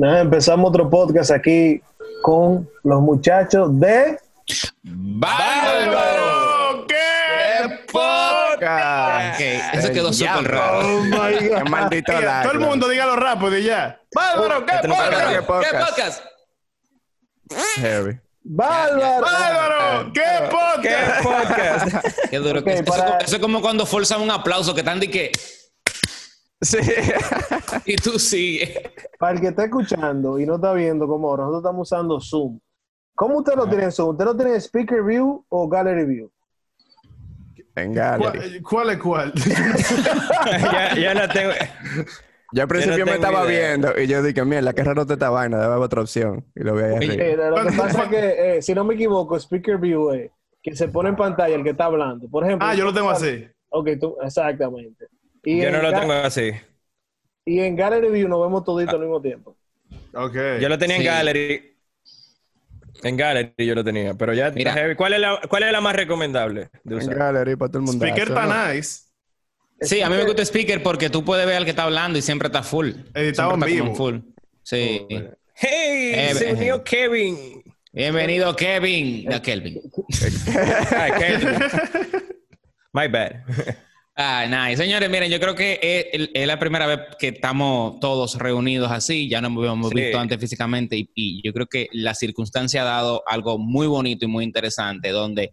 Nada, empezamos otro podcast aquí con los muchachos de ¡Bárbaro! ¡Qué podcast! Eso quedó súper raro. Oh my God. Qué maldito largo. Todo el mundo dígalo rápido y ya. ¡Bárbaro! ¿Qué Este no podcast? ¿Qué podcast? Heavy. Bárbaro. ¡Bárbaro! ¿Qué podcast? podcast? Qué duro. Ok, eso, para- eso es como cuando forzan un aplauso que están de que sí. y tú sigues. Para el que está escuchando y no está viendo como ahora, nosotros estamos usando Zoom. ¿Cómo usted lo tiene en Zoom? ¿Usted lo tiene en Speaker View o Gallery View? En gallery. ¿Cuál, cuál es cuál? ya, ya no tengo. Yo al principio me estaba idea. viendo y yo dije, mierda, qué raro está esta vaina, debe haber otra opción. Y lo ahí arriba. Eh, lo que ¿Cuál- pasa es que, eh, si no me equivoco, Speaker View es que se pone en pantalla el que está hablando. Por ejemplo. Ah, yo lo tengo así. Ok, tú, exactamente. Y Yo no lo tengo así. Y en Gallery View nos vemos todito al mismo tiempo. Ok. Yo lo tenía Sí. en Gallery. En Gallery yo lo tenía. Pero ya. Mira. heavy. ¿Cuál es la, cuál es la más recomendable de En gallery para todo el mundo. Speaker está nice. Sí, a mí me gusta Speaker porque tú puedes ver al que está hablando y siempre está full. Editado en vivo. full. Sí. ¡Hey! Eh, se eh. Kevin. Bienvenido, Kevin. No, Kelvin. Ay, Kevin. My bad. Ah, nice. Señores, miren, yo creo que es, es la primera vez que estamos todos reunidos así. Ya nos habíamos Sí. visto antes físicamente y, y yo creo que la circunstancia ha dado algo muy bonito y muy interesante, donde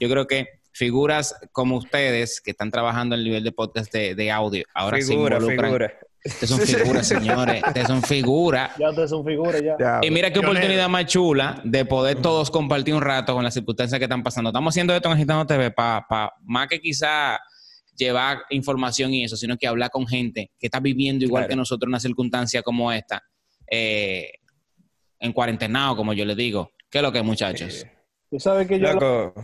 yo creo que figuras como ustedes que están trabajando en el nivel de podcast de, de audio, ahora figura, se involucran. figura. Ustedes son figuras, señores. Ustedes son figuras. Ya ustedes son figuras ya. Ya, Y mira qué oportunidad más chula de poder todos compartir un rato con las circunstancias que están pasando. Estamos haciendo esto en Agitando TV para más que quizá llevar información y eso, sino que hablar con gente que está viviendo igual Claro. que nosotros una circunstancia como esta, eh, en cuarentenado, como yo les digo. ¿Qué es lo que, muchachos? Tú sabes que yo... Loco.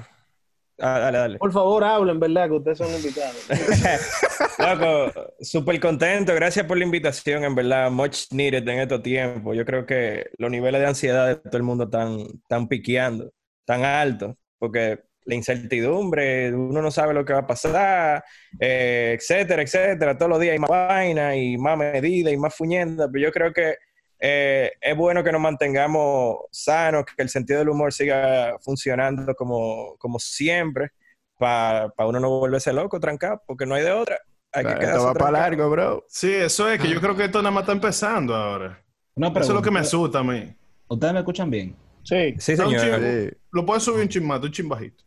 Ah, dale, dale. Por favor, hablen, ¿verdad? Que ustedes son invitados. Loco, súper contento. Gracias por la invitación, en verdad. Much needed en estos tiempos. Yo creo que los niveles de ansiedad de todo el mundo están, están piqueando, tan altos, porque la incertidumbre, uno no sabe lo que va a pasar, eh, etcétera, etcétera. Todos los días hay más vaina y más medidas y más fuñenda. Pero yo creo que eh, es bueno que nos mantengamos sanos, que el sentido del humor siga funcionando como, como siempre, para uno no volverse loco, trancado, porque no hay de otra. Hay que esto quedarse va para largo, bro. Sí, eso es que yo creo que esto nada más está empezando ahora. Una Eso es lo que me asusta a mí. ¿Ustedes me escuchan bien? Sí. Sí, señor. Sí. Lo puedes subir un chin más, un chin bajito.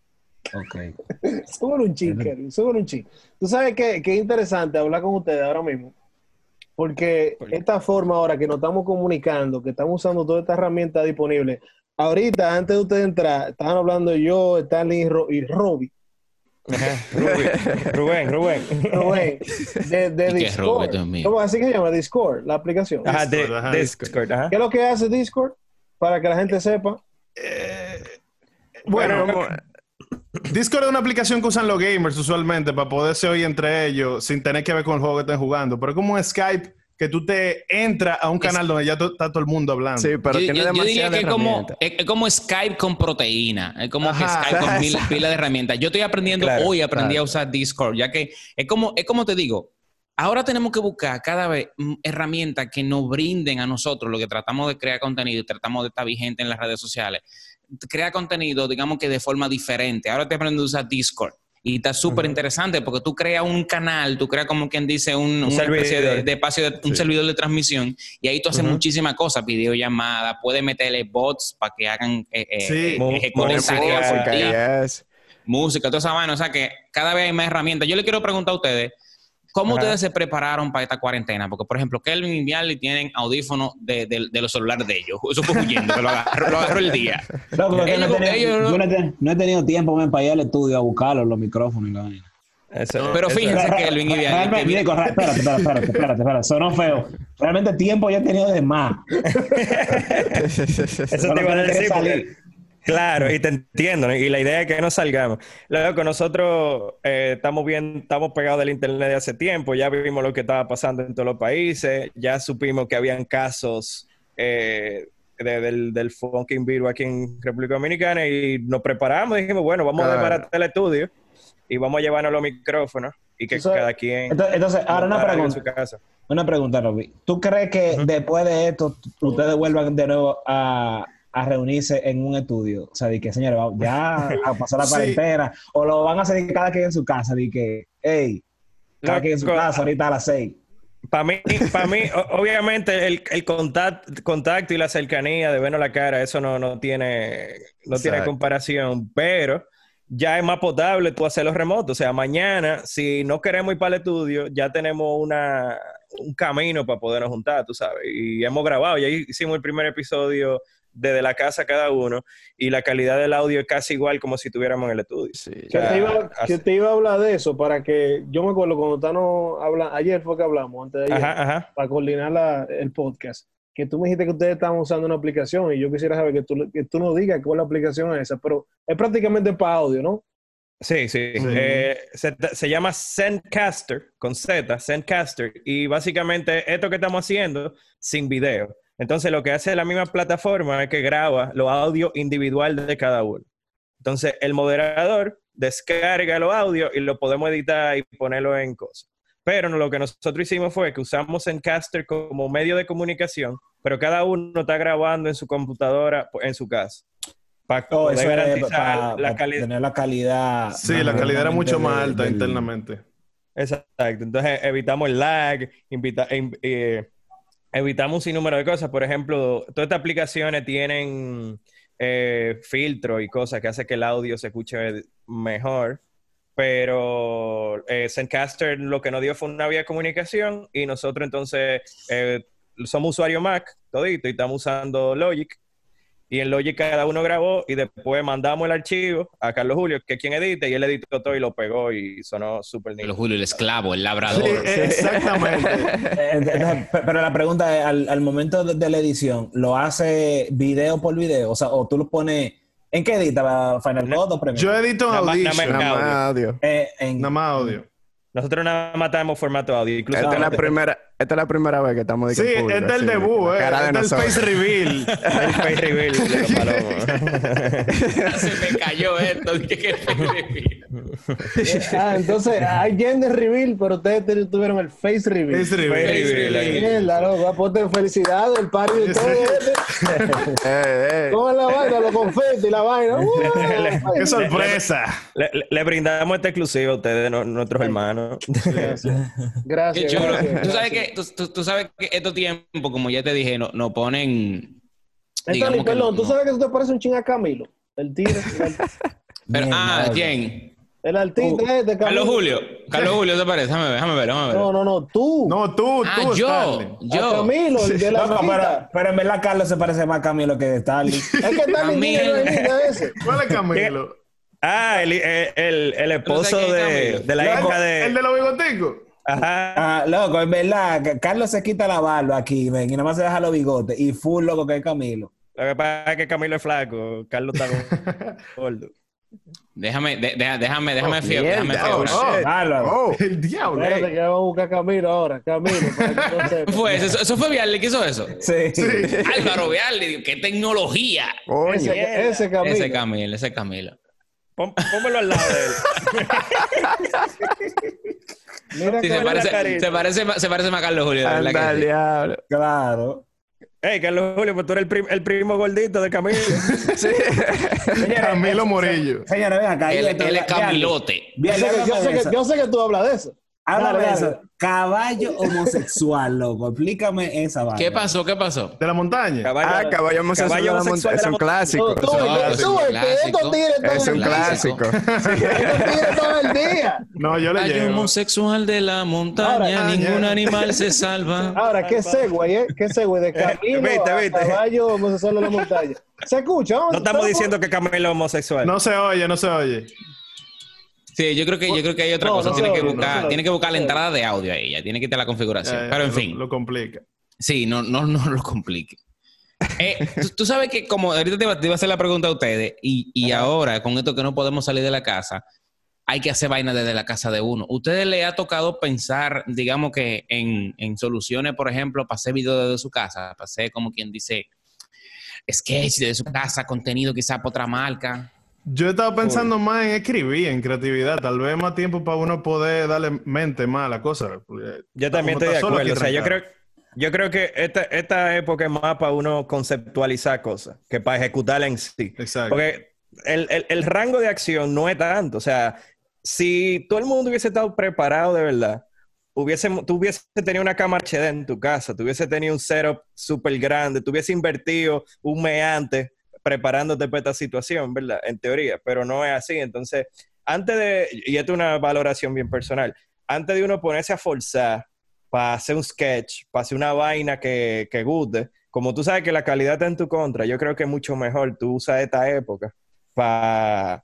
Ok. Súbele un chin, Kelvin, súbele un chin. Tú sabes que, que es interesante hablar con ustedes ahora mismo. Porque esta forma ahora que nos estamos comunicando, que estamos usando toda esta herramienta disponible. Ahorita, antes de ustedes entrar, estaban hablando yo, Stanley y, Ro- y Robbie. Rubén, Rubén, Rubén. De, de ¿Y qué es Discord. ¿Cómo así que se llama? Discord, la aplicación. Ajá, de, Discord, ajá, Discord, ajá. ¿Qué es lo que hace Discord? Para que la gente sepa. Bueno, Bueno, Discord es una aplicación que usan los gamers usualmente para poderse oír entre ellos sin tener que ver con el juego que estén jugando. Pero es como un Skype que tú te entras a un canal donde ya está todo el mundo hablando. Sí, pero yo, tiene yo- yo diría que es como, es, es como Skype con proteína. Es como que. Skype con pila, pila de herramientas. Yo estoy aprendiendo Claro, hoy, aprendí claro. a usar Discord, ya que es como, es como te digo, ahora tenemos que buscar cada vez herramientas que nos brinden a nosotros, lo que tratamos de crear contenido y tratamos de estar vigente en las redes sociales. Crea contenido, digamos que de forma diferente. Ahora te aprendiendo a usar Discord. Y está súper interesante porque tú creas un canal, tú creas como quien dice un, especie de, de espacio, de, un Sí. servidor de transmisión y ahí tú haces muchísimas cosas, videollamadas, puedes meterle bots para que hagan eh, eh, Sí. eh, música, Música, ti, yes. música, toda esa vaina, o sea que cada vez hay más herramientas. Yo le quiero preguntar a ustedes, ¿cómo Ajá. ustedes se prepararon para esta cuarentena? Porque, por ejemplo, Kelvin y Viali tienen audífonos de, de- de los celulares de ellos. Eso fue huyendo, que lo agarró, lo agarró el día. Loco, porque Ellos- no, he tenido, ellos- yo no, he no he tenido tiempo men, para ir al estudio a buscarlos, los micrófonos y la vaina. Eso- Pero eso- fíjense, Kelvin y Viali, que Realmente, vi- Nico, ra- espérate, espérate, espérate, espérate, espérate, sonó feo. Realmente tiempo ya he tenido de más. Eso te iba a que no decir. Claro, y te entiendo, ¿no? y la idea es que no salgamos. Luego, nosotros eh, estamos bien, estamos pegados del internet de hace tiempo, ya vimos lo que estaba pasando en todos los países, ya supimos que habían casos eh, de- del, del fucking virus aquí en República Dominicana y nos preparamos y dijimos, bueno, vamos a Claro. desbaratar el estudio y vamos a llevarnos los micrófonos y que cada quien Entonces, ahora una en pregunta. su casa. Una pregunta, Robbie. ¿Tú crees que después de esto ustedes vuelvan de nuevo a, a reunirse en un estudio? O sea, de que, señores, ya a pasar la Sí. cuarentena. O lo van a hacer cada quien en su casa. De que, hey, cada quien en su casa ahorita a las seis. Para mí, para mí, obviamente, el, el contacto, contacto y la cercanía de vernos la cara, eso no, no tiene, no tiene comparación, pero ya es más potable tú hacerlo remoto. O sea, mañana, si no queremos ir para el estudio, ya tenemos una, un camino para podernos juntar, tú sabes. Y hemos grabado, ya hicimos el primer episodio desde la casa cada uno y la calidad del audio es casi igual como si estuviéramos en el estudio. Sí. Sea, te iba, que te iba a hablar de eso para que yo me acuerdo cuando Tano habla, ayer fue que hablamos, antes de ayer, Ajá, ajá. para coordinar la- el podcast, que tú me dijiste que ustedes estaban usando una aplicación y yo quisiera saber que tú, que tú nos digas cuál es la aplicación es esa, pero es prácticamente para audio, ¿no? Sí, sí. Eh, se, se llama Zencaster, con Z, Zencaster. Y básicamente esto que estamos haciendo sin video. Entonces lo que hace la misma plataforma es que graba los audios individual de cada uno. Entonces el moderador descarga los audios y lo podemos editar y ponerlo en cosas. Pero lo que nosotros hicimos fue que usamos Zencaster como medio de comunicación, pero cada uno está grabando en su computadora, en su casa. Para Oh, poder eso es garantizar para la calidad. tener la calidad. Sí, la calidad era mucho más alta del- internamente. Exacto. Entonces evitamos el lag, invita- em- eh, evitamos un sinnúmero de cosas. Por ejemplo, todas estas aplicaciones tienen eh, filtros y cosas que hacen que el audio se escuche mejor. Pero eh, Zencaster lo que nos dio fue una vía de comunicación y nosotros entonces eh, somos usuario Mac, todito, y estamos usando Logic. Y en Logic cada uno grabó y después mandamos el archivo a Carlos Julio, que es quien edita, y él editó todo y lo pegó y sonó súper El nítido. Julio, el esclavo, el labrador. Sí, exactamente. Entonces, Pero la pregunta es, al, al momento de, de la edición, ¿lo hace video por video? O sea, o tú lo pones... ¿En qué edita? ¿Final Cut o Premiere? Yo edito en más- nada más- Audition, Nada más audio. Eh, en- nada más audio. Nosotros nada más estamos formato audio. Incluso Esta es, la primera, esta es la primera vez que estamos Sí, que público, este es el así, debut, eh. cara de Este es el face reveal. el face reveal de. Se me cayó esto. dije que Ah, entonces hay gender reveal, pero ustedes te- tuvieron el face reveal. Face reveal. Face reveal. Mierda, loco, aponte felicidades, el party de ustedes. Eh, eh. Toda la vaina, los confetti y la vaina. ¡Qué sorpresa! Le, le- le brindamos esta exclusiva a ustedes, no- nuestros hermanos. Gracias. Qué Gracias. chulo. gracias, Tú sabes gracias. Que, tú, tú- tú sabes que estos tiempos, como ya te dije, no, nos ponen. Anthony, digamos que perdón, no- tú no. sabes que tú te pareces un ching a Camilo. El tigre. El, Pero, Bien, ah, vale. ¿quién? el artista este, Camilo. Carlos Julio. Carlos Julio, ¿te parece? Déjame ver, déjame ver, déjame ver. No, no, no, tú. No, tú, ah, tú, yo. Stanley. A Yo. Camilo, el de la Loco, pero, pero en verdad Carlos se parece más a Camilo que Starling. Es que está el Camilo. niño de ese. ¿Cuál es Camilo? Ah, el, el, el- el esposo es de, de la hija ¿El de... de los bigoticos? Ajá. Ah, loco, en verdad, Carlos se quita la barba aquí, ven, y nada más se deja los bigotes. Y full loco que es Camilo. Lo que pasa es que Camilo es flaco, Carlos está gordo. Déjame, de- déjame, déjame, Oh, fiar, déjame fiar. Oh. Oh. El diablo. Espérate que vamos a buscar a Camilo ahora. Camilo. para que no sepa. ¿Qué fue eso? ¿Eso, eso fue Vialli que hizo eso? Sí. Álvaro Vialli, qué tecnología. Ese, ese Camilo. Ese Camilo, ese Camilo. Pónmelo al lado de él. Mira Sí, se parece, se, parece, más- se parece más a Carlos Julio. de verdad Anda, que sí. diablo. Claro. Hey, Carlos Julio, pues tú eres el, prim- el primo gordito de Camilo. Camilo Morillo. Señores, ven acá. Él, él es Camilote. Yo Vialli, sé, que, yo, háblame sé de que, eso. yo sé que tú hablas de eso. Háblame Dale, de dale. eso. Caballo homosexual, loco. Explícame esa vaina. ¿Qué pasó? ¿Qué pasó? ¿De la montaña? Ah, caballo homosexual de la montaña. Es un clásico. Tú, tú, No, es tú, un clásico. todo Es el un día. clásico. Estos tigres todo el día. No, yo le Hay llevo. homosexual de la montaña, Ahora, ah, ningún animal se salva. Ahora, qué segue, ¿eh? Qué segue de camino Viste, a viste. caballo homosexual de la montaña. ¿Se escucha? No estamos diciendo que Camilo es homosexual. No se oye, no se oye. Sí, yo creo que yo creo que hay otra No, cosa. no tiene que no buscar, tiene que buscar la entrada de audio ahí, ya tiene que quitar la configuración. Pero en lo- fin, Lo complica. sí, no, no, no lo complique. Eh, tú, tú sabes que como ahorita te iba, te iba a hacer la pregunta a ustedes y, y ahora con esto que no podemos salir de la casa, hay que hacer vaina desde la casa de uno. ¿Ustedes le ha tocado pensar, digamos que en, en soluciones, por ejemplo, para hacer video desde su casa, para hacer como quien dice sketch desde su casa, contenido quizá para otra marca? Yo estaba pensando más en escribir, en creatividad. Tal vez más tiempo para uno poder darle mente más a la cosa. Yo también estoy de acuerdo. O sea, yo creo, yo creo que esta, esta época es más para uno conceptualizar cosas que para ejecutarla en sí. Exacto. Porque el, el- el rango de acción no es tanto. O sea, si todo el mundo hubiese estado preparado de verdad, hubiese, tú hubiese tenido una cámara HD en tu casa, tú hubiese tenido un setup súper grande, tú hubiese invertido un mes antes preparándote para esta situación, ¿verdad? En teoría, pero no es así. Entonces, antes de, y esto es una valoración bien personal, antes de uno ponerse a forzar para hacer un sketch, para hacer una vaina que, que guste, como tú sabes que la calidad está en tu contra, yo creo que es mucho mejor tú usas esta época para,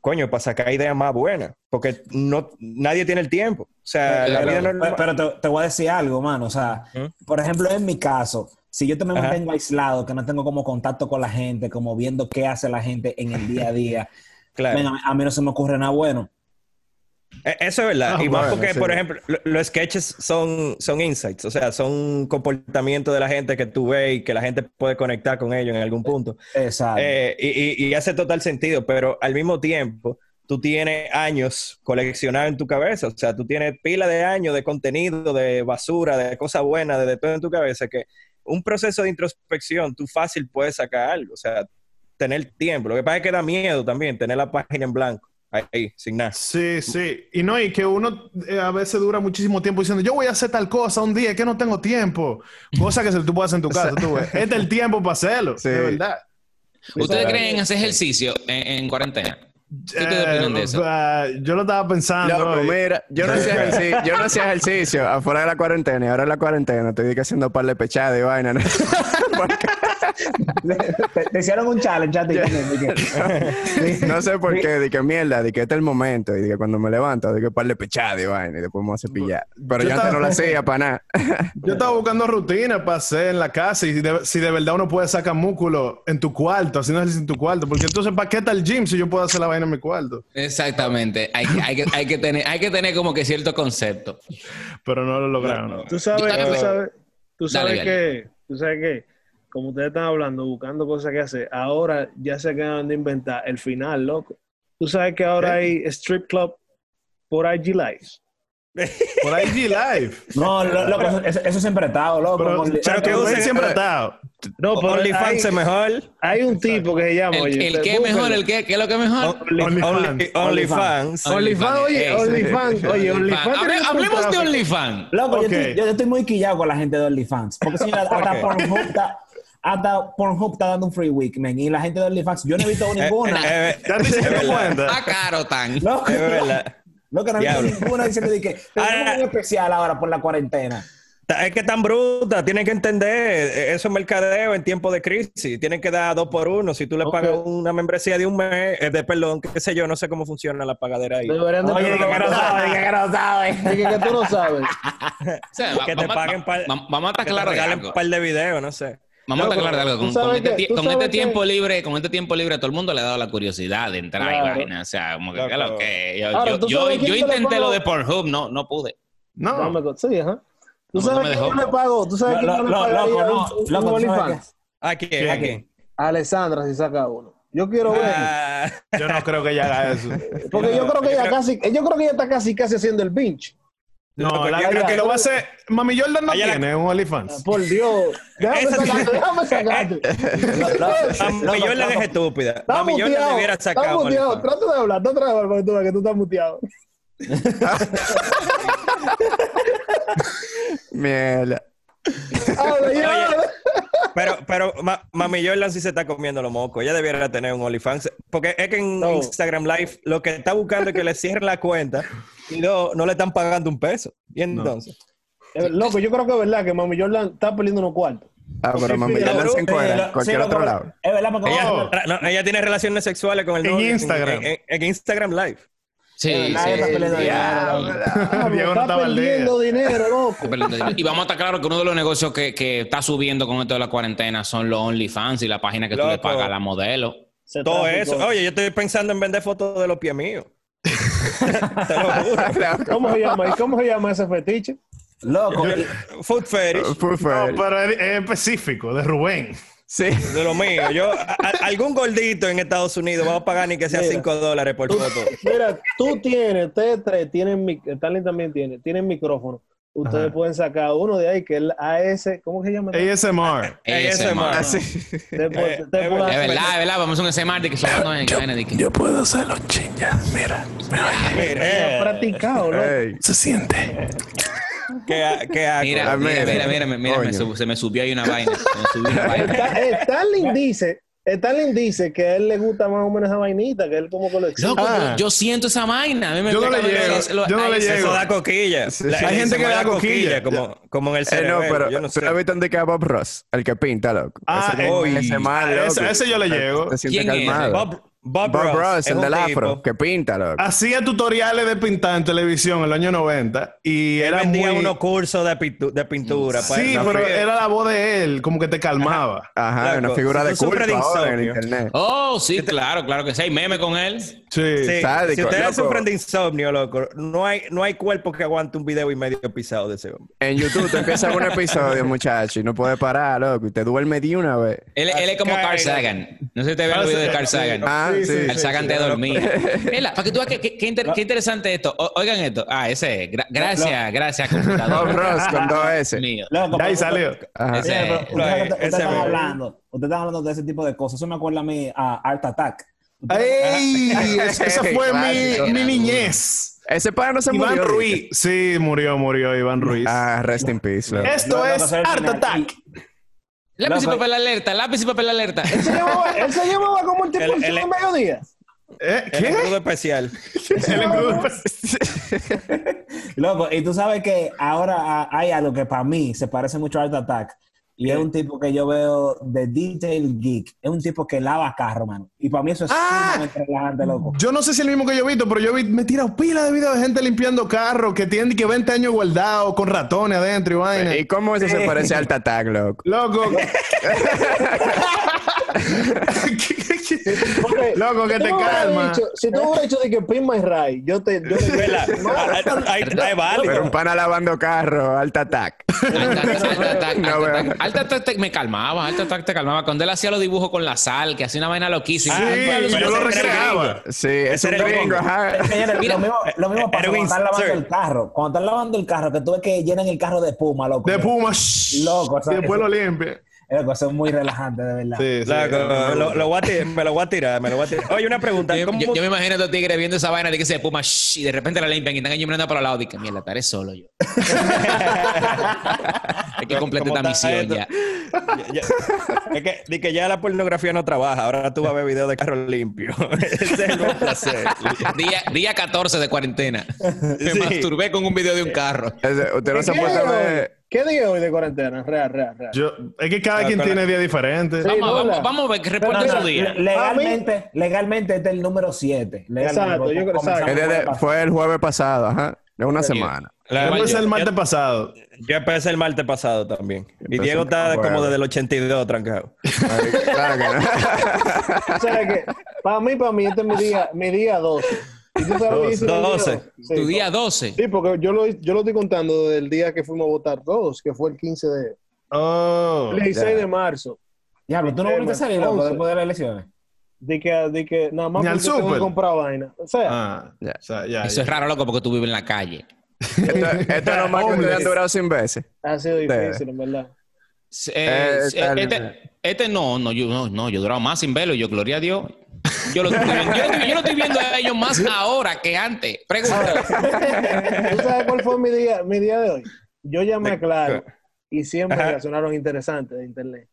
coño, para sacar ideas más buenas, porque no, nadie tiene el tiempo. O sea, la vida Pero, normal... pero te, te voy a decir algo, mano. O sea, ¿Mm? por ejemplo, en mi caso, si yo te me Ajá. mantengo aislado, que no tengo como contacto con la gente, como viendo qué hace la gente en el día a día, Claro. a, a mí no se me ocurre nada bueno. Eh, Eso es verdad. Ah, y más bueno, porque, sí. por ejemplo, lo- los sketches son, son insights, o sea, son comportamientos de la gente que tú ves y que la gente puede conectar con ellos en algún punto. Exacto. Eh, y, y- y hace total sentido, pero al mismo tiempo, tú tienes años coleccionados en tu cabeza, o sea, tú tienes pila de años de contenido, de basura, de cosas buenas, de, de todo en tu cabeza, que un proceso de introspección, tú fácil puedes sacar algo, o sea, tener tiempo. Lo que pasa es que da miedo también tener la página en blanco, ahí, sin nada. Sí, sí. Y no, y que uno eh, a veces dura muchísimo tiempo diciendo, yo voy a hacer tal cosa un día, que no tengo tiempo. Cosa que se- tú puedes hacer en tu casa. Tú ves. Este es el tiempo para hacerlo, Sí. de verdad. ¿Ustedes creen en hacer ejercicio en, en cuarentena? ¿Qué ustedes Eh, opinan de eso? ah, yo lo estaba pensando. Loco, mira, yo no, hacía ejercicio, yo no hacía ejercicio afuera de la cuarentena y ahora en la cuarentena estoy que haciendo par de pechadas y vaina. ¿no? Porque- te, te hicieron un challenge a ti. que- no sé por qué, de que mierda, de que este es el momento y de que cuando me levanto, de que par de pechadas y vaina y después me voy a cepillar. Pero Yo yo antes no lo hacía para nada. Yo estaba buscando rutinas para hacer en la casa y si de, si de verdad uno puede sacar músculo en tu cuarto, haciendo ejercicio en tu cuarto. Porque entonces, ¿para qué está el gym si yo puedo hacer la vaina en mi cuarto? Exactamente. Hay, que- hay, que, hay, que tener, hay que tener como que cierto concepto. Pero no lo lograron. ¿no? Tú sabes, tú sabes, tú Dale, sabes dale. que, tú sabes que, como ustedes están hablando, buscando cosas que hacer, ahora ya se acaban de inventar el final, loco. Tú sabes que ahora hay strip club por IG Live. Por IG Live. No, lo- loco, eso, eso siempre ha estado, loco. Pero, Con- pero que ha estado. No, pero OnlyFans es mejor. hay un tipo que se llama, El, oye, el ustedes qué mejor, el qué, ¿qué es lo que es mejor? OnlyFans. Only- OnlyFans. OnlyFans, oye, OnlyFans, oye, OnlyFans. Hablemos de. OnlyFans. Loco, yo, estoy, yo estoy muy quillado con la gente de OnlyFans. Porque señora, hasta qué? Está, hasta Pornhub está dando un free week, man. Y la gente de OnlyFans, yo no he visto Eh, ninguna. eh, ¿Ya te hiciste verdad. cuenta? Ah, caro tan. loco, es verdad. loco, no he visto ninguna diciendo que tenemos Ah. un especial ahora por la cuarentena. Es que tan bruta, tienen que entender, eh, eso es mercadeo en tiempo de crisis, tienen que dar dos por uno, si tú le pagas una membresía de un mes, eh, de perdón, qué sé yo, no sé cómo funciona la pagadera ahí. Oye, que no sabe, que no sabe. Dije que tú no sabes. O sea, va- Que te vamos, paguen par- va- vamos a estar Que te regalen un par de videos, no sé. Vamos a claro de pero algo. Con, con este, que- con este que- tiempo libre, con este tiempo libre, todo el mundo le ha dado la curiosidad de entrar y Claro. vaina. O sea, como que, Loco. ¿qué es lo que? Yo, Ahora, yo, ¿tú yo, yo intenté lo de Pornhub, no, no pude. No. No sí, ajá. ¿Tú sabes dejó. yo le pago? ¿Tú sabes quién yo le pagaría loco, no. ¿A quién? ¿A ¿A quién? A Alessandra si saca uno. Yo quiero ver. Ah, Yo no creo que ella haga eso. Porque yo creo que ella casi, yo creo que ella está casi casi haciendo el pinch. No, Loco, la, yo creo la que lo va a hacer. Mami Jordan no Ella la- tiene un OnlyFans. Por Dios. Déjame sacarte, déjame sacarte. Mami Jordan es estúpida. Está Mami Jordan muteado. debiera Está sacar muteado. OnlyFans. Trata de hablar, trata de hablar porque tú ves que tú estás muteado. Mierda. Habla, ya. Pero, pero ma- Mami Jordan sí se está comiendo los mocos. Ella debiera tener un OnlyFans. Porque es que en No. Instagram Live lo que está buscando es que le cierren la cuenta y no, no le están pagando un peso. Y entonces. Eh, Loco, yo creo que es verdad que Mami Jordan está perdiendo unos cuartos. Ah, pero mami, sí, pero- se encuentra en cualquier sí, otro loco, lado. Es verdad, porque Ella, no, ella tiene relaciones sexuales con el En Instagram. En, en- en Instagram Live. Sí, dinero, Ah, Diego no está perdiendo dinero, loco. Y vamos a estar claro que uno de los negocios que, que está subiendo con esto de la cuarentena son los OnlyFans y la página que tú le Loco. pagas a la modelo. Se Todo eso. Oye, yo estoy pensando en vender fotos de los pies míos. Te lo juro. ¿Cómo se llama? ¿Y cómo se llama ese fetiche? Loco, Food fetish. Fue No, fue- pero es específico, de Rubén. Sí. De lo mío. Yo, a- a- algún gordito en Estados Unidos va a pagar ni que sea Mira. 5 dólares por foto. Mira, tú tienes, ustedes tres tienen, Stalin también tiene, tienen micrófono. Ustedes Ajá. pueden sacar uno de ahí que es el AS, ¿cómo que se llama? ASMR. ASMR. Eh, eh, pueden Es hacer- verdad, es verdad. Vamos a un SMR de que en cadena de que- Yo puedo hacerlo chinga, mira. Mira, He practicado, ¿no? Ey. Se siente. Qué, qué asco. Mira, Ah, mira, mira. mira, mira, me sub- se me subió ahí una vaina. Eh, Stalin dice, Stalin dice que a él le gusta más o menos esa vainita, que él como que lo. Loco, Ah. yo, yo siento esa vaina. A mí me Yo no le llego, los- yo no le llego. Eso da coquilla. Sí, La- sí. Hay eso gente que le da coquilla. Como, como en el Eh, cerebro. no, pero yo no ¿tú sé. has visto dónde queda Bob Ross? El que pinta, loco. Ah, ese, eh, ese mal, a ese- loco. ese yo le llego. Se siente ¿Quién es? calmado. Bob, Bob, Bob Ross, el del afro, que pinta, loco. Hacía tutoriales de pintar en televisión en el año 90 y Él era vendía muy... unos cursos de, pintu- de pintura. para- Sí, pero era la voz de él, como que te calmaba. Ajá, una figura de culto ahora en insomnio. internet. Oh, sí, claro, claro que sí. Hay meme con él. Sí. Sí, sádico, si ustedes sufren de insomnio, loco, no hay, no hay cuerpo que aguante un video y medio pisado de ese hombre. En YouTube te empiezas un episodio, muchacho, y no puedes parar, loco. Y te duerme de una vez. Él, él es como. Carl Sagan. No sé si te ve el video de Carl Sagan. Ah, sí. El Sagan te dormía. Mira, para que tú veas qué interesante esto. O- oigan esto. Ah, ese. es. Gra- gracias, gracias, computador. Bob Ross con dos S. Mío. Loco, Ya ahí salió. Ustedes están hablando, ustedes están hablando de ese tipo de cosas. Eso me acuerda a mí a Art Attack. ¡Ey! Esa fue mi, mi niñez. Ese pana no se Iván murió. Ruiz. Sí, murió, murió Iván Ruiz. Ah, rest in peace, loco. Esto es Art Attack. Lápiz y papel alerta, lápiz y papel alerta. Él se llamaba, él se llamaba como el tipo El- el, el- mediodía. ¿Eh? El ¿Qué? escudo especial. El engrudo. Loco, y tú sabes que ahora ah, hay algo que para mí se parece mucho a Art Attack. Y es un tipo que yo veo de Detail Geek. Es un tipo que lava carro, mano. Y para mí eso es Ah. sumamente relajante, loco. Yo no sé si es el mismo que yo he visto, pero yo vi, me he tirado pila de videos de gente limpiando carros que tienen que 20 años guardados con ratones adentro y vaina. ¿Y cómo eso se parece al Attack, loco? Loco. Loco, que te calma. dicho- si tú hubieras dicho de que Pin My Ride, yo te. Yo le ¿Verdad? Ahí ahí es válido. Pero un pana lavando carro, Alta Attack. Alta te- me calmaba, Alta Attack te calmaba. Cuando él hacía los dibujos con la sal, que hacía una vaina loquísima. Sí, yo lo recreaba. Sí, es Ese era el gringo, lo mismo, lo mismo pasa cuando están lavando el carro. Cuando están lavando el carro, que tú ves que llenan el carro de espuma, loco. De Puma. Loco, y después lo limpia. Eso es muy relajante, de verdad. Sí, sí. Loco, lo, lo voy a tirar, me lo voy a tirar, me lo voy a tirar. Oye, una pregunta. Yo, ¿Cómo, yo- yo me imagino a estos tigres viendo esa vaina de que se puma shh, y de repente la limpian y están allí mirando para los lados y que mierda, estaré solo yo. Hay que completar ¿Cómo esta misión ya. Ya- ya- es que, ya la pornografía no trabaja. Ahora tú vas a ver videos de carro limpio. Ese es el placer. Día, día 14 de cuarentena. Me Sí. masturbé con un video de un carro. Ese- Usted no se ¿Qué puede ver. ¿Qué día hoy de cuarentena? Real, real, real. Yo, es que cada Ah, quien tiene días diferentes. Sí. Vamos, vamos, vamos a ver que reporten no, su día. le- legalmente, legalmente este es el número 7. Exacto, yo creo- de- fue el jueves pasado, ajá. De una Sí. semana. Yo empecé el martes yo- pasado. Yo empecé el martes pasado también. Y Diego está como desde el 82 trancado. Ay, claro que no. O sea que, para mí, para mí, este es mi día, mi día 12. ¿Y tú sabes lo que hice en el día 12. Sí, Tu día 12. Sí, porque yo lo, yo lo estoy contando del día que fuimos a votar todos, que fue el 15 de... Oh. El 16 ya. de marzo. Diablo, tú no volviste a salir loco, 11. después de las elecciones. De que, de que nada más al porque tengo que súper. comprar vaina. O sea, Ah, o sea, Eso es raro, loco, porque tú vives en la calle. Esto, esto no más que ustedes han durado 100 veces. ha sido difícil, en verdad. Eh, Eh, eh, este, este no, no, yo no, no, yo he durado más sin verlo, yo, gloria a Dios. Yo lo estoy viendo, yo, lo estoy- yo lo estoy viendo a ellos más ahora que antes. Pregunta. ¿Tú sabes cuál fue mi día, mi día de hoy? Yo llamé a Claro y siempre Ajá. reaccionaron interesantes de internet.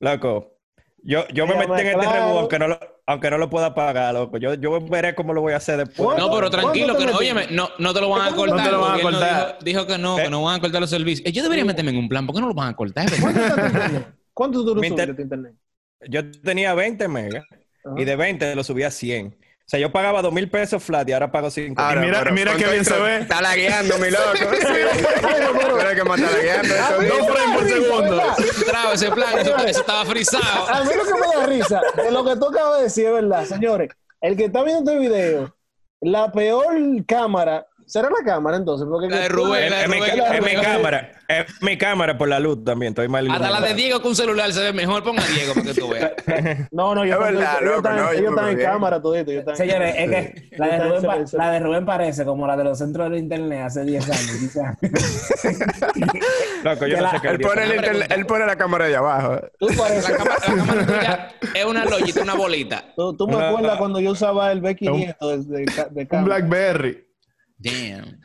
Loco. Yo, yo me metí en este claro. aunque no, lo, aunque no lo pueda pagar, loco. Yo, yo veré cómo lo voy a hacer después. No, pero tranquilo, ¿Cuánto que no, óyeme, no, no te lo van a ¿Cómo no cortar. te lo van a cortar? dijo, dijo que no, Eh. que no van a cortar los servicios. Eh, Yo debería meterme en un plan, ¿por qué no lo van a cortar? ¿Cuánto está tu internet? ¿Cuánto inter- tu internet? Yo tenía 20 megas Ajá. y de 20 lo subí a 100. O sea, yo pagaba 2 mil pesos flat y ahora pago 5 Ahora, mira- pero mira qué bien se ve. Está lagueando, mi loco. Es que me está lagueando. Mira. Dos frames por segundo. Traba ese plan, eso, eso estaba frisado. A mí lo que me da risa de lo que tú acabas de decir es verdad, señores. El que está viendo este video, la peor cámara ¿Será la cámara entonces? Porque La de Rubén, Es, la de es mi, Rubén, la de es mi cámara. Es mi cámara por la luz también. Estoy mal. Hasta la de Diego con celular se ve mejor. Ponga a Diego para que tú veas. No, no, yo Es verdad, ellos loco, están, no, yo me están en cámara todito. ellos están- Señores, es que la de, Rubén, pa- la de Rubén parece como la de los centros de internet hace 10 años, quizás. Loco, yo que no la- sé qué Él pone, el internet- él pone la cámara de abajo. Tú, pareces- La cámara, la cámara tuya es una lollita, una bolita. tú, tú me acuerdas cuando yo usaba el B500 de, de, de Un cámara. Blackberry. Damn.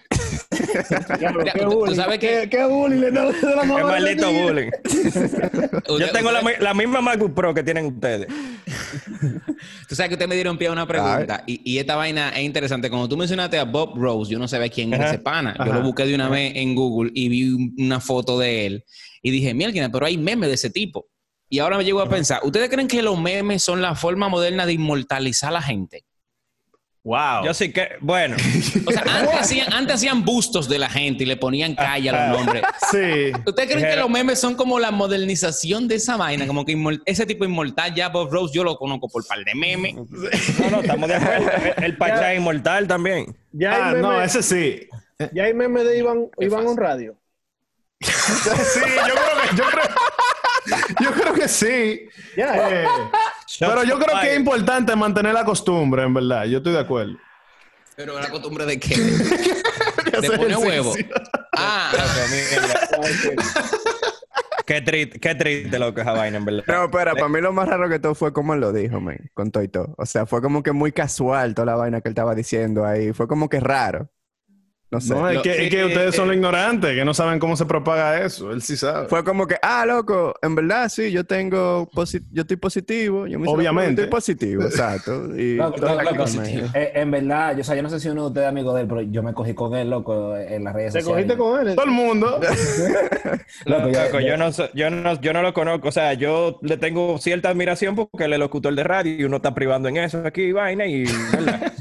Mira, qué tú- sabes qué, que- qué bullying la Es mamá de maldito bullying. Yo tengo la, la misma MacBook Pro que tienen ustedes. Tú sabes que usted me dieron pie a una pregunta y, y esta vaina es interesante. Cuando tú mencionaste a Bob Rose, yo no sabía quién era Ajá. ese pana. Yo Ajá. lo busqué de una vez en Google y vi un- una foto de él y dije, mierda, pero hay memes de ese tipo. Y ahora me llego a pensar, ¿ustedes creen que los memes son la forma moderna de inmortalizar a la gente? Wow. Yo sí que, bueno, O sea, antes hacían, antes hacían bustos de la gente y le ponían calle a los nombres. Sí. ¿Ustedes creen que los memes son como la modernización de esa vaina? Como que ese tipo inmortal, ya Bob Rose, yo lo conozco por par de memes. no, no, estamos de acuerdo. El, Pachá inmortal también. Ya Ah, memes, no, ese sí. ya hay memes de Iván, Iván on radio. Sí, yo creo que, yo creo, yo creo que sí. Ya, Eh, pero yo creo que es importante mantener la costumbre, en verdad. Yo estoy de acuerdo. Pero la costumbre de qué? De poner huevo. Ah, Qué triste, qué triste loco esa vaina, en verdad. No, espera, para mí lo más raro que todo fue como él lo dijo, man, con todo y todo. O sea, fue como que muy casual toda la vaina que él estaba diciendo ahí. Fue como que raro. No sé. No, es Lo- que, es que sí, ustedes son eh, los ignorantes, que no saben cómo se propaga eso. Él sí sabe. Fue como que, ah, loco, en verdad sí, yo tengo, posi- yo estoy positivo. Yo me Obviamente. prueba, Estoy positivo, exacto. Y Loco, loco, loco, eh, en verdad, yo, o sea, yo no sé si uno de ustedes es amigo de él, pero yo me cogí con él, loco, en las redes ¿Te sociales. cogiste con él? Todo el mundo. Loco, yo- Loco, yo- yo, no, so- yo, no, yo no lo conozco. O sea, yo le tengo cierta admiración porque él es locutor de radio y uno está privando en eso aquí, vaina, y ¿verdad?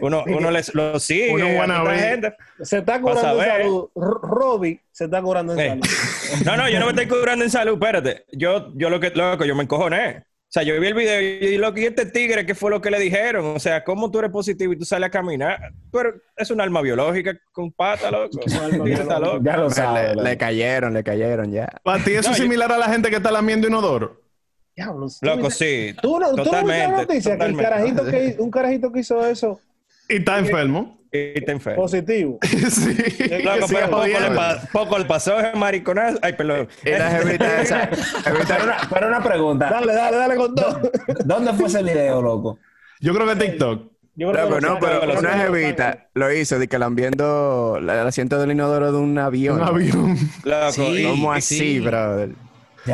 Uno, uno les, lo sigue. Uno a wanna tanta be. gente. Se está curando en salud. Robbie se está curando en Eh. salud. No, no, yo no me estoy curando en salud, espérate. Yo, yo lo que, loco, yo me encojoné. O sea, yo vi el video y loco, ¿y este tigre qué fue lo que le dijeron? O sea, ¿cómo tú eres positivo y tú sales a caminar? Pero es un alma biológica con pata, loco. está ya lo sabes. le, cayeron, le cayeron ya. Para ti eso No, es yo- similar a la gente que está lamiendo inodoro. Diablos. ¿tú Loco, sí. Tú no, tú no viste la Totalmente, noticia que el totalmente. carajito que un carajito que hizo eso Y está enfermo. Y te enfermo. positivo. sí. Loco, siga pero poco le, jodiendo. pa- poco ese mariconazo. Ay, perdón. La jevita esa, jevita- Pero una, pero una pregunta. Dale, dale, dale con todo. ¿Dónde fue ese video, loco? Yo creo que TikTok. Yo creo Loco, que no, pero lo una jevita lo hizo de que la viendo el asiento del inodoro de un avión. Un avión. Loco, Sí. ¿Cómo así, sí. brother?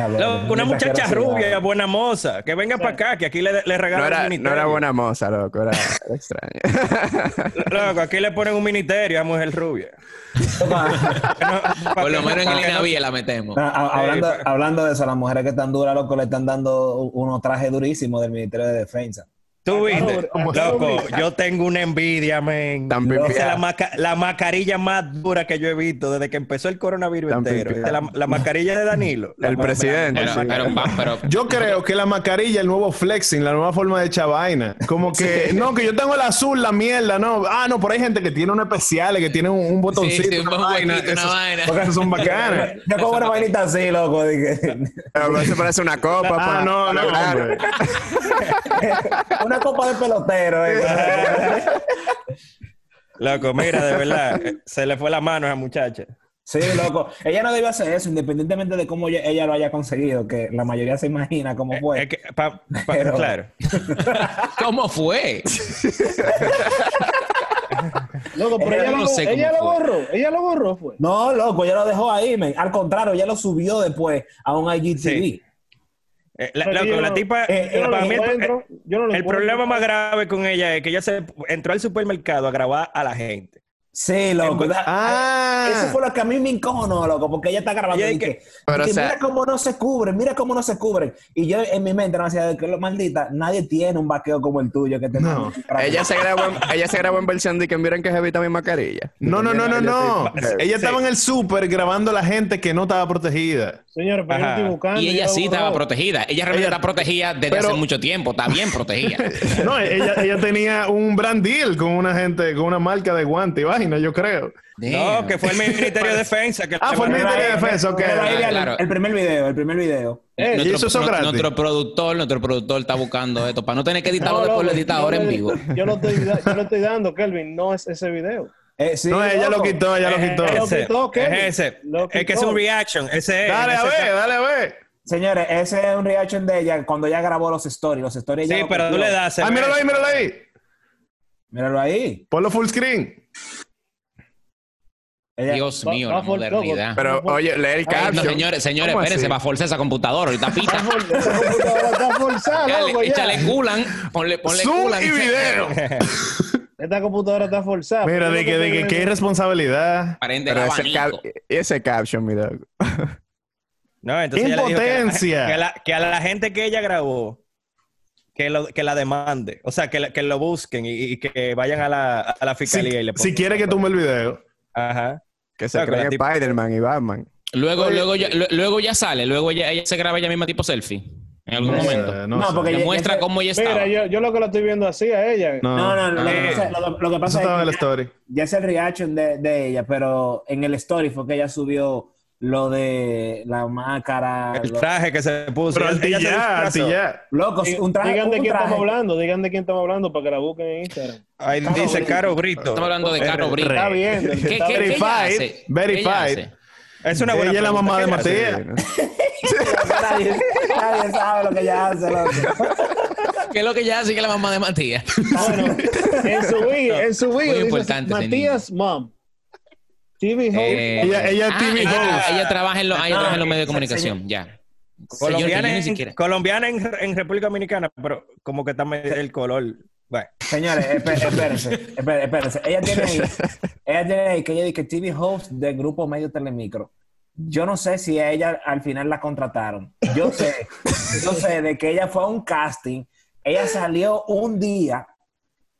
Loco, una muchacha rubia, buena moza, que venga para acá, que aquí le, le No regalan un era, no ministerio. era buena moza, loco, era, era extraña. Loco, aquí le ponen un ministerio a mujer rubia. por lo menos en el no- INAVIE la metemos. Ah, ah, hablando, hablando de eso, las mujeres que están duras, loco, le están dando unos trajes durísimos del Ministerio de Defensa. Tú viste, loco, yo tengo una envidia, men. Esa es la, maca- la mascarilla más dura que yo he visto desde que empezó el coronavirus Tan entero. La, la mascarilla de Danilo. La El presidente. Pero, sí. pero, pa- pero- Yo creo que la mascarilla, el nuevo flexing, la nueva forma de echar vaina. Como que, no, que yo tengo el azul, la mierda, no. Ah, no, pero hay gente que tiene una especial, que tiene un, un botoncito, sí, un una vaina. huequito, una Esos- vaina. porque esos son bacanas. Yo como una vainita así, loco. Pero eso parece una copa. Ah, no, para no, hombre. una copa de pelotero. eh. Loco, mira, de verdad, eh, se le fue la mano a esa muchacha. Sí, loco. Ella no debe hacer eso, independientemente de cómo ella, ella lo haya conseguido, que la mayoría se imagina cómo fue. Es que, pa- pa- Pero- claro. ¿Cómo fue? Loco, pero Ella ella, no lo, sé cómo ella lo fue. borró. Ella lo borró, fue. No, loco, ella lo dejó ahí, men. Al contrario, ella lo subió después a un IGTV. Sí. Eh, la, Pero loco, yo la no- tipa, eh, Yo no para lo mí el- no el problema más grave con ella es que ella se entró al supermercado a grabar a la gente. Sí, loco. Ah. Eso fue lo que a mí me encojonó, loco, porque ella está grabando y es que, que- Pero, y que o sea- mira cómo no se cubren, mira cómo no se cubren. Y yo en mi mente no decía que lo maldita, nadie tiene un vaqueo como el tuyo que te No. Ella se grabó en, ella se grabó en versión de que miren que jevita mi mascarilla. No, no, no, no, no. Ella- estaba en el súper grabando a la gente que no estaba protegida. Señores, pero estoy buscando. Y ella sí estaba protegida. Ella realmente Ella- está protegida desde pero- hace mucho tiempo. Está bien protegida. No, ella, ella tenía un brand deal con una gente, con una marca de guante y vaina. Vaina, yo creo. No, que fue el Ministerio de Defensa. Que Ah, fue el Ministerio de Defensa, ok. Pero ahí Ah, el- claro. El primer video, el primer video. Eh, y eso son nu- gratis. nuestro productor, nuestro productor está buscando esto para no tener que editarlo no, después lo edita ahora en vivo. Yo lo estoy, yo lo estoy dando, Kelvin, no es ese video. Eh, sí, No, ella lo quitó, ella lo Es quitó. Lo ese, quitó, Kevin. es ese. Lo Es que es un reaction. Ese es. Dale a ese ver, dale a ver. Señores, ese es un reaction de ella cuando ella grabó los stories. Los stories Sí, pero tú le das. Ah, míralo ahí, míralo ahí. Míralo ahí. Ponlo full screen. Ella- Dios Va- mío, va la modernidad. Pero, oye, lee el caption. no, señores, señores, ¿Cómo espérense, va a forzar esa computadora, ahorita pita. Esa computadora está forzada, loco, Échale, ya. échale culan, ponle, ponle Zoom culan. y video. Esta computadora está forzada. Mira, Pero de que, de que qué irresponsabilidad. Pero ese, cap- ese caption, mira. No, entonces ella le dijo que a la- Impotencia. Que a, la, que a la gente que ella grabó, que, lo, que la demande. O sea, que, la- que lo busquen y, y que vayan a la, a la Si, fiscalía y le si quiere que tumbe el video. Ajá. Que se Claro, cree Spider-Man y Batman. Luego, Oye, luego, ya, lu- luego ya sale, luego ella, ella se graba ella misma tipo selfie. En algún No sé, momento. no No, sé. porque Le ya- muestra ya- cómo ella estaba. Mira, yo, yo lo que la estoy viendo así a ella. No, No, no, lo, que Ah. pasa, lo, lo que Eso pasa es la que story. ya es el reaction de, de ella, pero en el story fue que ella subió lo de la máscara. El lo- traje que se puso. Pero Ella- ella se anti-ya, disfrazó. anti-ya. Loco, Digan un traje. de un quién traje. estamos hablando, digan de quién estamos hablando para que la busquen en Instagram. Ahí Caro dice Brito. Caro Brito. Estamos hablando de Caro Brito. Está bien. ¿Qué, qué, qué ella Verified, hace? verified. ¿Qué ella hace? Es una buena Ella es la mamá de. Matías. nadie, nadie sabe lo que ella hace, loco. ¿Qué es lo que ella hace que es la mamá de Matías? Bueno, en su en su Muy importante ese Matías Mom. TV host. Eh, Ella- ella ah, TV ella, host. ella trabaja en, los- Ah, trabaja en los medios de comunicación, ya. Señor, Colombiana, en, siquiera- colombiana en, en República Dominicana, pero como que está medio el color. Señores, espé- espérense, espé- espérense. Ella tiene ahí, ella tiene ahí que ella dice que TV host del grupo Medio Telemicro. Yo no sé si a ella al final la contrataron. Yo sé, yo sé de que ella fue a un casting, ella salió un día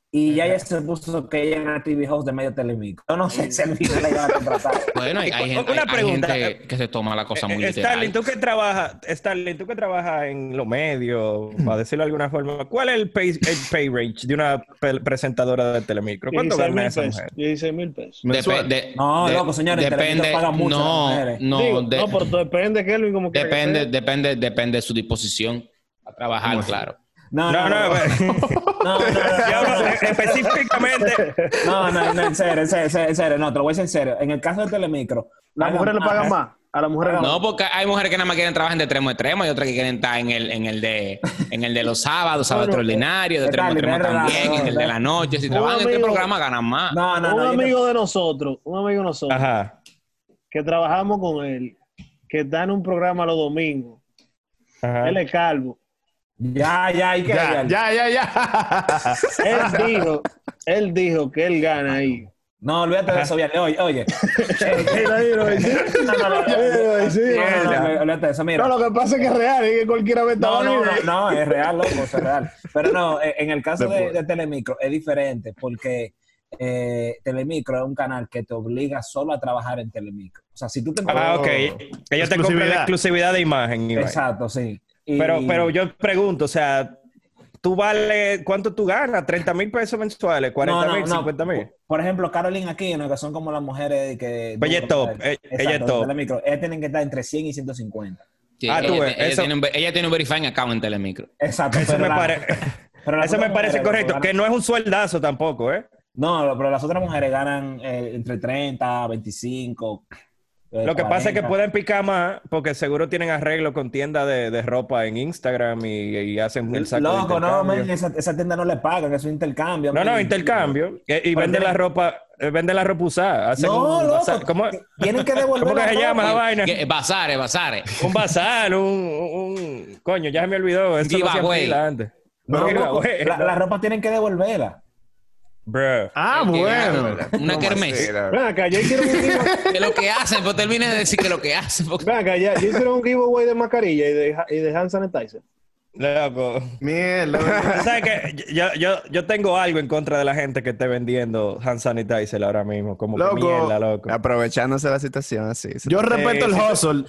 y ya ella se puso que ella era TV host de Medio Telemicro. Yo no sé si al final la iban a contratar. Bueno, hay, hay, gente, Una hay- hay pregunta. gente que se toma la cosa muy Eh, literal. Starling, tú que trabajas, Starling, tú que trabajas en los medios, para decirlo de alguna forma, ¿cuál es el pay, el pay range de una presentadora de Telemicro? ¿Cuánto 16 gana mil esa pesos. mujer? 16 mil pesos. Depe- de- No, de- loco, señores, en Depende, pagan mucho no, mujeres. no, Digo, de- no, pero depende, Kelvin, como que depende, depende, depende de su disposición a trabajar, claro. No, No, no, no, no, no. específicamente. No, no, no, en serio, en serio, en serio, en no, te lo voy a decir en serio. En el caso de Telemicro, Las mujeres le pagan más. A las mujeres No, porque hay mujeres que nada más quieren trabajar de extremo a extremo y otras que quieren estar en el, en el de en el de los sábados, sábado extraordinario, de extremo a extremo también, en el de la noche. Si Un trabajan en este programa ganan más. No, no, un no. te- amigo de nosotros, un amigo de nosotros, Ajá. que trabajamos con él, que está en un programa los domingos. Ajá. Él es calvo. Ya, ya, ¿y qué? Ya, ya, ya, ya. Él dijo, él dijo que él gana ahí. No, olvídate de eso, bien. Oye, oye. No, lo que pasa es que es real, es que cualquiera ve esta No, no, no, no, es real, loco, es real. Pero no, eh, en el caso de, de Telemicro es diferente porque eh, Telemicro es un canal que te obliga solo a trabajar en Telemicro. O sea, si tú te Ah, ok. Ellos te compran la Exclusividad. de imagen. Iván. Exacto, sí. Y- Pero, pero yo pregunto, o sea, ¿tú vale cuánto tú ganas? ¿30 mil pesos mensuales? ¿40 mil? ¿50 mil? Por ejemplo, Carolyn Aquino, que son como las mujeres que... Pues ella es top, ella es top. Telemicro. Ellas tienen que estar entre 100 y 150. Sí, Ah, tú ella, ves, ella eso- tiene un, ella tiene un verifying account en Telemicro. Exacto. Eso me, la- pare- eso me parece correcto, loco, que no es un sueldazo tampoco, ¿eh? No, pero las otras mujeres ganan eh, entre 30, 25. Eh, Lo que pasa es que 40. pueden picar más porque seguro tienen arreglo con tiendas de, de ropa en Instagram y, y hacen el saco de Loco, no, esa, esa tienda no le pagan, es intercambio. No, no, intercambio. Y, y Pero venden la ropa, eh, venden la ropa usada. Hacen No, un loco. ¿Cómo, Tienen que devolver ¿Cómo que la se ropa. llama esa vaina? Que- Bazares, bazares. Un bazar, un, un, un- Coño, ya se me olvidó. Eso pila antes. No, Un loco, la, la ropa tienen que devolverla. Bro. Ah, Que- bueno. Una ¿Cómo kermés. así, la- Ven acá, ya hicieron un giveaway, Que lo que hacen, pues termine de decir que lo que hacen. porque- acá, ya, ya hicieron un giveaway de mascarilla y de, y de hand sanitizer. Loco. Mierda. ¿Sabes qué? Yo, yo, yo tengo algo en contra de la gente que esté vendiendo hand sanitizer ahora mismo. Como Loco. que mierda, loco. Aprovechándose la situación así. sí. Yo respeto el hustle.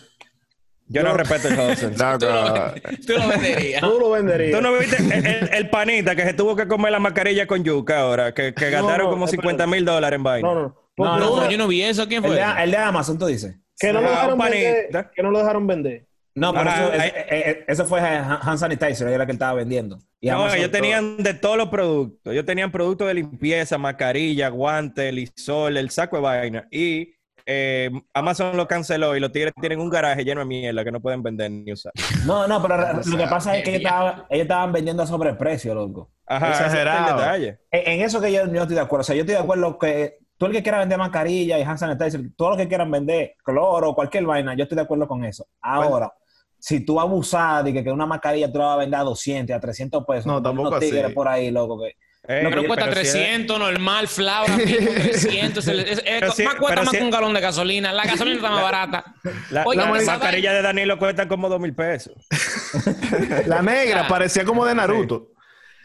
Yo no respeto el hustle. Tú lo, Loco. tú lo venderías. Tú lo venderías. ¿Tú no viste el, el- el panita que se tuvo que comer la mascarilla con yuca ahora? Que, que gastaron no, como espérate. 50 mil dólares en vaina. No, no. No, yo no vi eso. ¿Quién El fue? de, el de Amazon, tú dices. que no lo dejaron vender. Que no lo dejaron vender. No, pero Ajá, eso, es- hay- eh, eh, eso fue hand sanitizer, era que él estaba vendiendo. Y No, ellos todo. tenían de todos los productos. Ellos tenían productos de limpieza, mascarilla, guantes, lisol, el saco de vaina. Y eh, Amazon lo canceló y los tigres tienen un garaje lleno de mierda que no pueden vender ni usar. No, no, pero lo que pasa es que ellos estaban, ellos estaban vendiendo a sobreprecio, loco. Ajá, ese es el Exagerado. detalle. En, en eso que yo, no estoy de acuerdo. O sea, yo estoy de acuerdo que tú el que quiera vender mascarilla y hand sanitizer, todo lo que quieran vender, cloro, cualquier vaina, yo estoy de acuerdo con eso. Ahora, si tú abusas de que, que una mascarilla tú la vas a vender a 200, a 300 pesos, No, tampoco unos tigres así. por ahí, loco, que... Ey, Pero cuesta pero si es- 300, normal, flauta, pico, 300. se le- es- es- Pero si- más cuesta más si- que un galón de gasolina. La gasolina está más barata. La, Oiga, la mascarilla de Danilo cuesta como dos mil pesos. La negra Ah. parecía como de Naruto.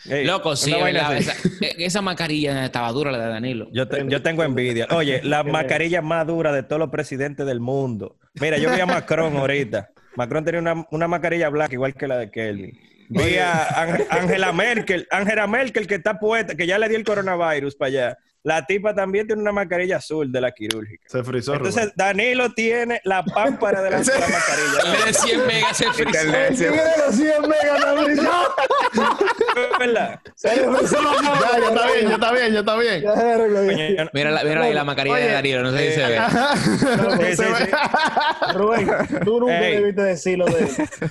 Ey, Loco, sí, verdad, esa, e- esa mascarilla estaba dura, la de Danilo. Yo, te- yo tengo envidia. Oye, la mascarilla más dura de todos los presidentes del mundo. Mira, yo vi a Macron ahorita. Macron tenía una, una mascarilla blanca igual que la de Kelly. Vi a Ang- Angela Merkel, Angela Merkel que está puesta, que ya le dio el coronavirus para allá. La tipa también tiene una mascarilla azul de la quirúrgica. Se frizó. Entonces, Rubén. Danilo tiene la pámpara de la, de la mascarilla. de 100 megas se frizó. Sí. los 100 megas se frizó. ¿Es ¿Verdad? Ya, está bien, ya está bien, ya está bien. Ya Mira, la, mira ahí la mascarilla de Danilo, no sé si se ve. Sí, sí, sí. Rubén, tú nunca Ey. debiste decirlo de,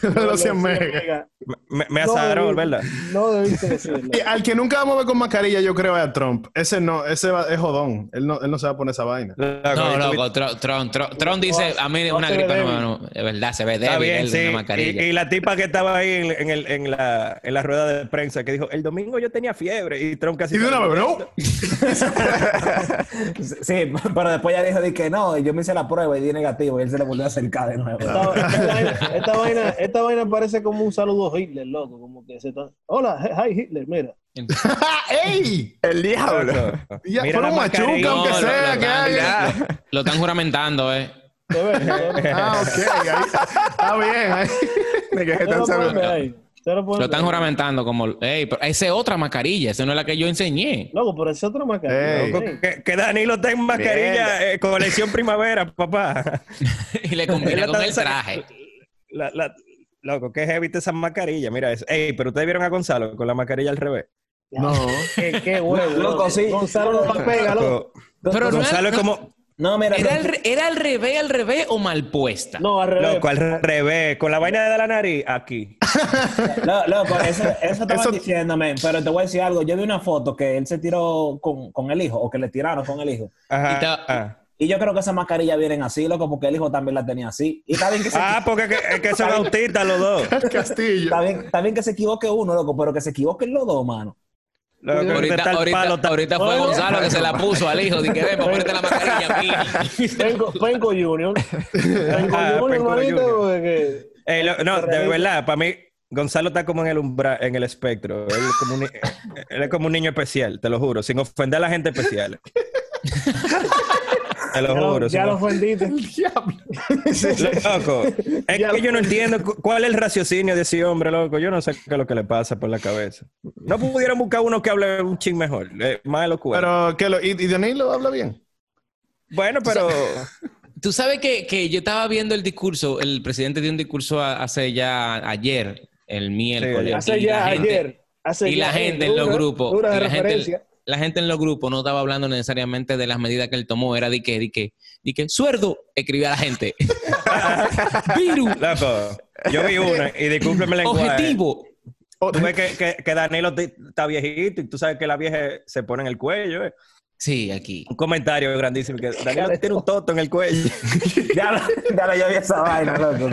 De los 100 megas. Me, me No debiste- ¿verdad? No debiste decirlo. Y al que nunca vamos a ver con mascarilla, yo creo es a Trump. Ese no, ese va- es jodón. Él no, él no se va a poner esa vaina. No, ¿y tú loco, Tron, Tron, Tron, Tron dice, a mí una gripe no, es verdad, se ve Está débil bien, él una mascarilla. Y, y la tipa que estaba ahí en, en el- en la, en la rueda de prensa que dijo, el domingo yo tenía fiebre y Trump casi... Y de una vez, ¿no? Sí, pero después ya dijo de que no, y yo me hice la prueba y di negativo y él se le volvió a acercar de nuevo. Esta, esta vaina, esta, vaina, esta vaina parece como un saludo a Hitler, loco. Como que se está... Hola, hi Hitler, mira. ¡Ey! El diablo. Ya, la un machuca, aunque No, sea, lo que haya. Lo están juramentando, eh. Ah, ok. ahí- está bien. ahí. ¿De qué lo están lo están juramentando como, ey, pero esa es otra mascarilla, esa no es la que yo enseñé. Loco, pero es otra mascarilla. Ey. Loco, que, que Danilo está en mascarilla eh, colección primavera, papá. y le combina con el traje. La, la- loco, qué heavy esa mascarilla. Mira eso. Ey, pero ustedes vieron a Gonzalo con la mascarilla al revés. No. Qué, qué huevo. Loco, sí. Gonzalo no la pega, loco. Loco, Pero no Gonzalo es- es como... No, mira, ¿Era al, ¿Era al revés, al revés o mal puesta? No, al revés. Loco, al revés. Con la vaina de la nariz, aquí. Lo- loco, eso, eso estaban Eso- diciéndome, pero te voy a decir algo. Yo vi una foto que él se tiró con, con el hijo, o que le tiraron con el hijo. Ajá. Y ta- ah. Y yo creo que esas mascarillas vienen así, loco, porque el hijo también la tenía así. Y está bien que se, Ah, porque que- es que son autistas los dos. Castillo. está bien, está bien que se equivoque uno, loco, pero que se equivoquen los dos, mano. Ahorita, ahorita- palo, ahorita fue No, Gonzalo que se la puso al hijo. Dije, ven, ponerte la mascarilla aquí. Penco, Penco Junior. Penco Ah, Junior, Penco hermanito, Junior. porque- Ey, lo- no, de verdad, para mí, Gonzalo está como en el umbral, en el espectro. Él es, como un, él es como un niño especial, te lo juro, sin ofender a la gente especial. Te lo Ya juro. ya sin lo of- ofendiste. Loco, es Ya que lo- yo no entiendo cu- cuál es el raciocinio de ese hombre, loco. Yo no sé qué es lo que le pasa por la cabeza. No pudieron buscar uno que hable un ching mejor, eh, más elocuente. Pero, ¿qué lo, y, y Danilo habla bien? bueno, pero Tú sabes que, que yo estaba viendo el discurso, el presidente dio un discurso hace ya ayer, el miércoles. Sí, Hace ya gente- ayer. Hace y ya la gente en los grupos, dura y la gente. La gente en los grupos no estaba hablando necesariamente de las medidas que él tomó, era de que, de que, de que, suerdo, escribía la gente. Virus, loco, yo vi uno y discúlpeme el lenguaje. objetivo. Tú ves que, que, que Danilo está viejito y tú sabes que la vieja se pone en el cuello. eh. Sí, aquí. Un comentario grandísimo que Danilo tiene un toto en el cuello. Ya, lo- ya lo yo vi esa vaina, loco.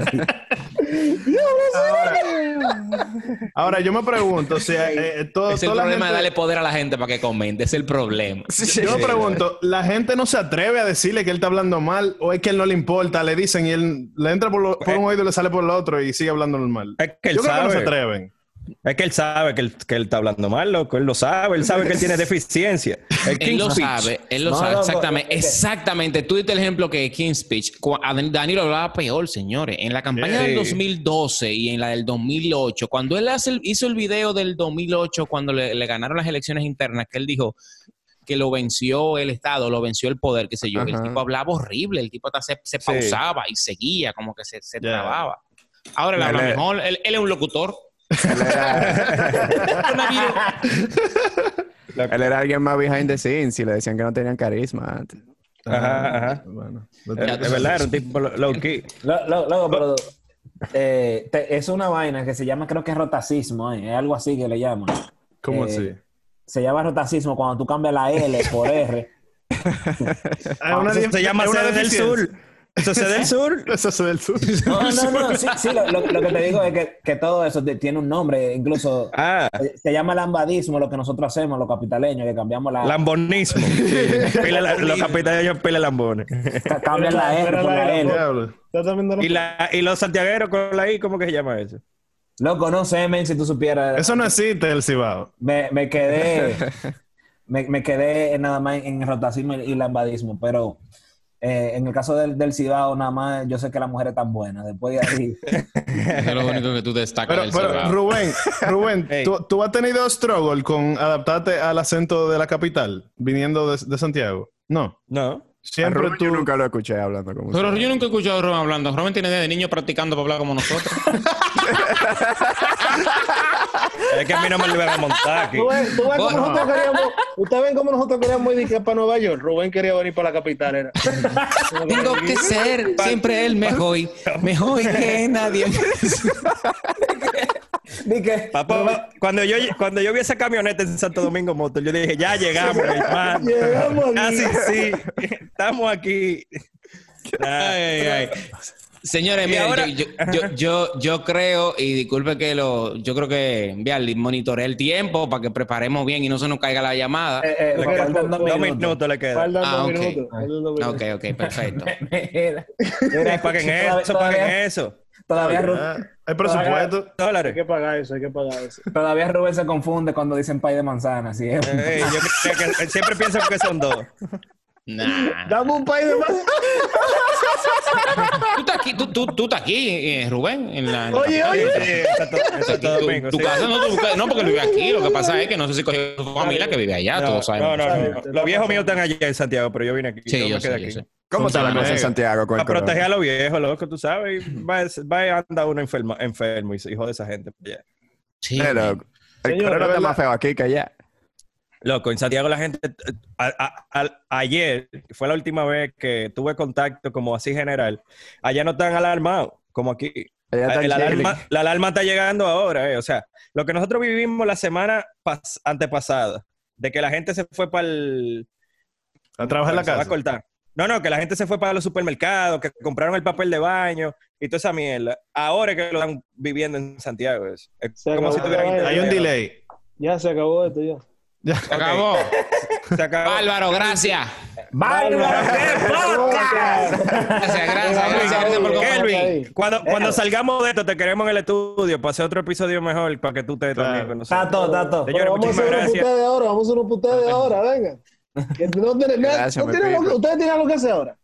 Ahora, yo me pregunto, o sea, eh, eh, todo, Es el problema de gente- darle poder a la gente para que comente, es el problema. Yo me pregunto, ¿la gente no se atreve a decirle que él está hablando mal o es que él no le importa? Le dicen y él le entra por, lo- por un oído y le sale por el otro y sigue hablando normal. Es que él Yo creo que no se atreven. Es que él sabe que él, que él está hablando mal, loco. Él lo sabe. Él sabe que él tiene deficiencia. El Él lo Speech. sabe, él lo No, sabe, exactamente, exactamente. Tú diste el ejemplo que King's Speech, a Danilo hablaba peor, señores. En la campaña Sí. del 2012 y en la del 2008, cuando él hace el- hizo el video del 2008, cuando le, le ganaron las elecciones internas, que él dijo que lo venció el Estado, lo venció el poder, qué sé yo. El Ajá. tipo hablaba horrible, el tipo hasta se, se Sí. pausaba y seguía, como que se, se trababa. Ahora habla es- mejor, él, él es un locutor. Él era, Coronavirus. él era alguien más behind the scenes y le decían que no tenían carisma antes. Ajá, ajá. Bueno, De verdad, era un tipo lo- low key. Lo- lo- Loco, pero eh, te- es una vaina que se llama, creo que es rotacismo, eh, es algo así que le llaman. ¿Cómo Eh, así? Se llama rotacismo cuando tú cambias la L por R. Ah, una se llama es una sede del sur. Eso se del sur. Eso es del sur. No, no, no, sí, sí, lo, lo- lo que te digo es que, que todo eso tiene un nombre, incluso Ah, eh, se llama lambadismo, lo que nosotros hacemos, los capitaleños, que cambiamos la, lambonismo. Pila la- los capitales pila lambones. ca- cambian la R por la L. Diablo. ¿Estás viendo la- Y, la, y los santiagueros con la I, ¿cómo que se llama eso? Loco, no sé, men, si tú supieras. Eso no existe el Cibao. Me, me quedé, me, me quedé nada más en rotacismo y lambadismo, pero eh, en el caso del, del Cibao, nada más yo sé que la mujer es tan buena. Después de ahí, Eso es lo único que tú destacas Pero, del pero Cibao. Rubén, Rubén, Hey. ¿tú, tú has tenido struggle con adaptarte al acento de la capital viniendo de, de Santiago? No. No. Siempre Rubén tú. Yo nunca lo escuché hablando como Pero yo nunca he escuchado a Rubén hablando. Rubén tiene desde niño practicando para hablar como nosotros. Es que a mí no me lo iban a montar aquí. Tú ves, tú ves cómo Bueno. nosotros queríamos, ustedes ven cómo nosotros queríamos ir para Nueva York. Rubén quería venir para la capital, era. Tengo que ser siempre el mejor. Mejor que nadie. Papá, cuando yo, cuando yo vi esa camioneta en Santo Domingo Motor, yo dije, ya llegamos, hermano. Llegamos. Casi sí. Estamos aquí. Ay, ay, ay. Señores, miren, ahora- yo, yo, yo, yo, yo creo, y disculpe que lo, yo creo que, Vial, monitoreé el tiempo para que preparemos bien y no se nos caiga la llamada. eh, eh, Le faltan quedan dos dos minutos. minutos le quedan. Faltan Ah, dos ok. minutos. faltan dos minutos. Ok, ok, perfecto. Mira, Paguen eso, paguen eso. Todavía, hay presupuesto. Hay Dólares. que pagar eso, hay que pagar eso. todavía Rubén se confunde cuando dicen pay de manzana. ¿sí? Eh, yo creo que siempre pienso que son dos. Nah. Dame un país de más. Tú estás aquí, tú, tú, tú estás aquí, eh, Rubén. En la, en la Oye, capital. oye. Sí, en Santo Tu- Domingo. tu sí. casa no, tu no, porque él vive aquí. Lo que pasa es que no sé si cogió su familia que vive allá. No, todos sabemos. no, no, no. Los viejos míos están allá en Santiago, pero yo vine aquí. Sí, yo yo me sé, quedé yo aquí. sé. ¿Cómo está la cosa en. Santiago con el Para proteger a los viejos, loco, tú sabes. y Va, va a andar uno enfermo, enfermo y se- hijo de esa gente. allá. Sí, Pero el Señor, corona está más feo aquí que allá. Loco, en Santiago la gente, a- a- a- ayer fue la última vez que tuve contacto como así general, allá no están alarmados como aquí. Allá está la, alarma, la alarma está llegando ahora, eh. o sea, lo que nosotros vivimos la semana pas- antepasada, de que la gente se fue para el... A trabajar en la se va a casa. cortar. No, no, que la gente se fue para los supermercados, que compraron el papel de baño y toda esa mierda. Ahora es que lo están viviendo en Santiago. Es, Se como acabó si tuvieran. Hay un delay. Ya se acabó esto ya. Se acabó. Se acabó. Álvaro, gracias. ¡Bárbaro! Gracias, gracias, gracias, gracias por compartir. Kelvin, cuando, cuando salgamos de esto, te queremos en el estudio para hacer otro episodio mejor para que tú estés Claro. también con nosotros. Está todo, está todo. Señores, Pero vamos a hacer gracias. puteos de ahora, vamos a hacer unos puteos de ahora, venga. Que no Gracias, no Pipo. ¿Ustedes tienen algo que hacer ahora?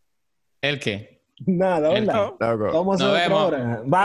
¿El qué? Nada, ¿verdad? Vamos a hacer otra vemos. hora. Va-